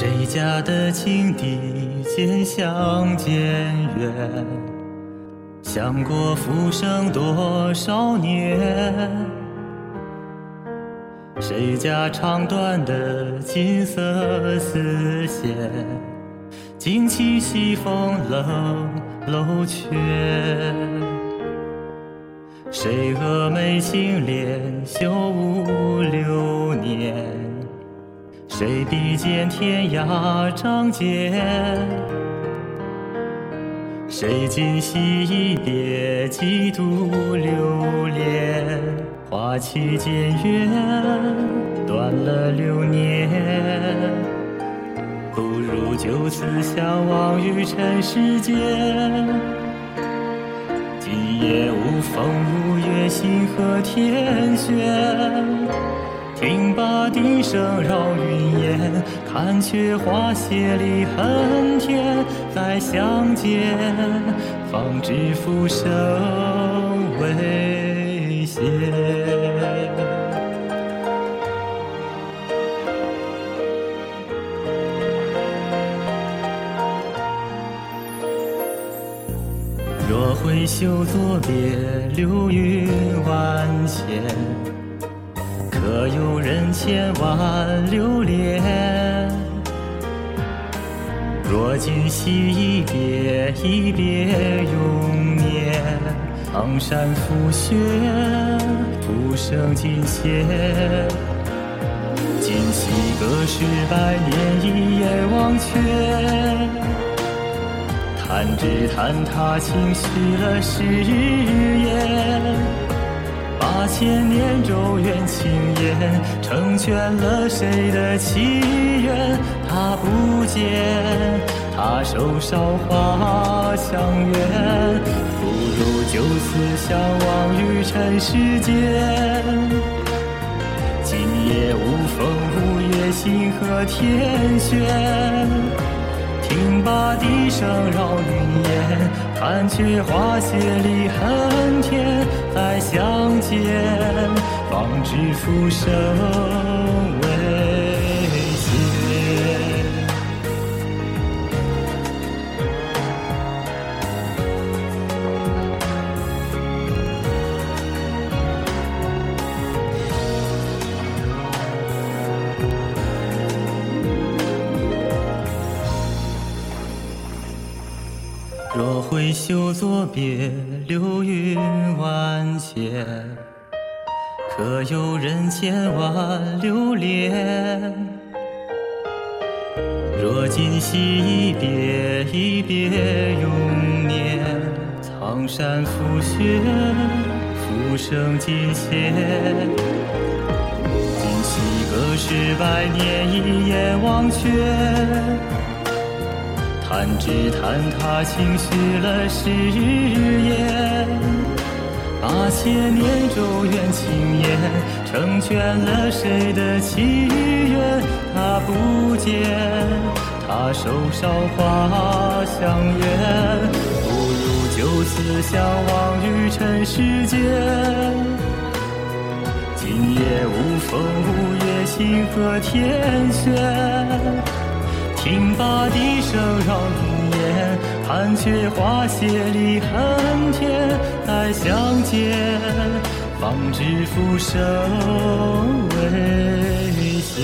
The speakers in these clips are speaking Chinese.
谁家的情敌渐响渐远？想过浮生多少年？谁家长短的金色丝线，惊起西风冷楼阙？谁蛾眉轻敛袖舞流年？谁比肩天涯仗剑？谁今夕一别几度流连？花期渐远，断了流年。不如就此相忘于尘世间。今夜无风无月，星河天悬。听罢笛声绕云烟，看却花谢离恨天。再相见，方知浮生未歇。若挥袖作别，流云万千。可有人千万留恋？若今夕一别，一别永年。苍山覆雪，浮生尽歇。今夕隔世百年，一眼忘却。弹指弹他，轻许了誓言。八千年咒怨轻烟，成全了谁的祈愿？他不见，他手韶华相远，不如就此相忘于尘世间。今夜无风无月，星河天悬。把笛声绕云烟，看却花谢离恨天。再相见，方知浮生未若挥袖作别，流云万千，可有人千万留恋？若今夕一别，一别永年。苍山覆雪，浮生尽歇。今夕隔世百年，一眼忘却。弹指弹他，轻许了誓言。八千年咒怨轻烟，成全了谁的祈愿？他不见，他手韶华相远，不如就此相忘于尘世间。今夜无风无月，星河天悬。听罢笛声绕云烟，看却花谢离恨天。再相见，方知浮生未歇。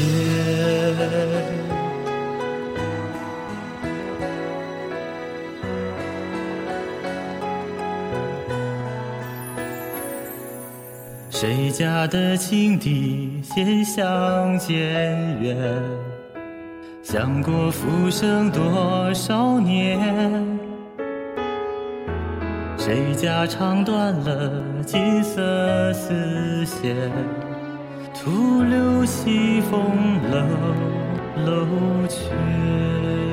谁家的情敌渐行渐远？想过浮生多少年？谁家唱断了金色丝线？徒留西风冷楼阙。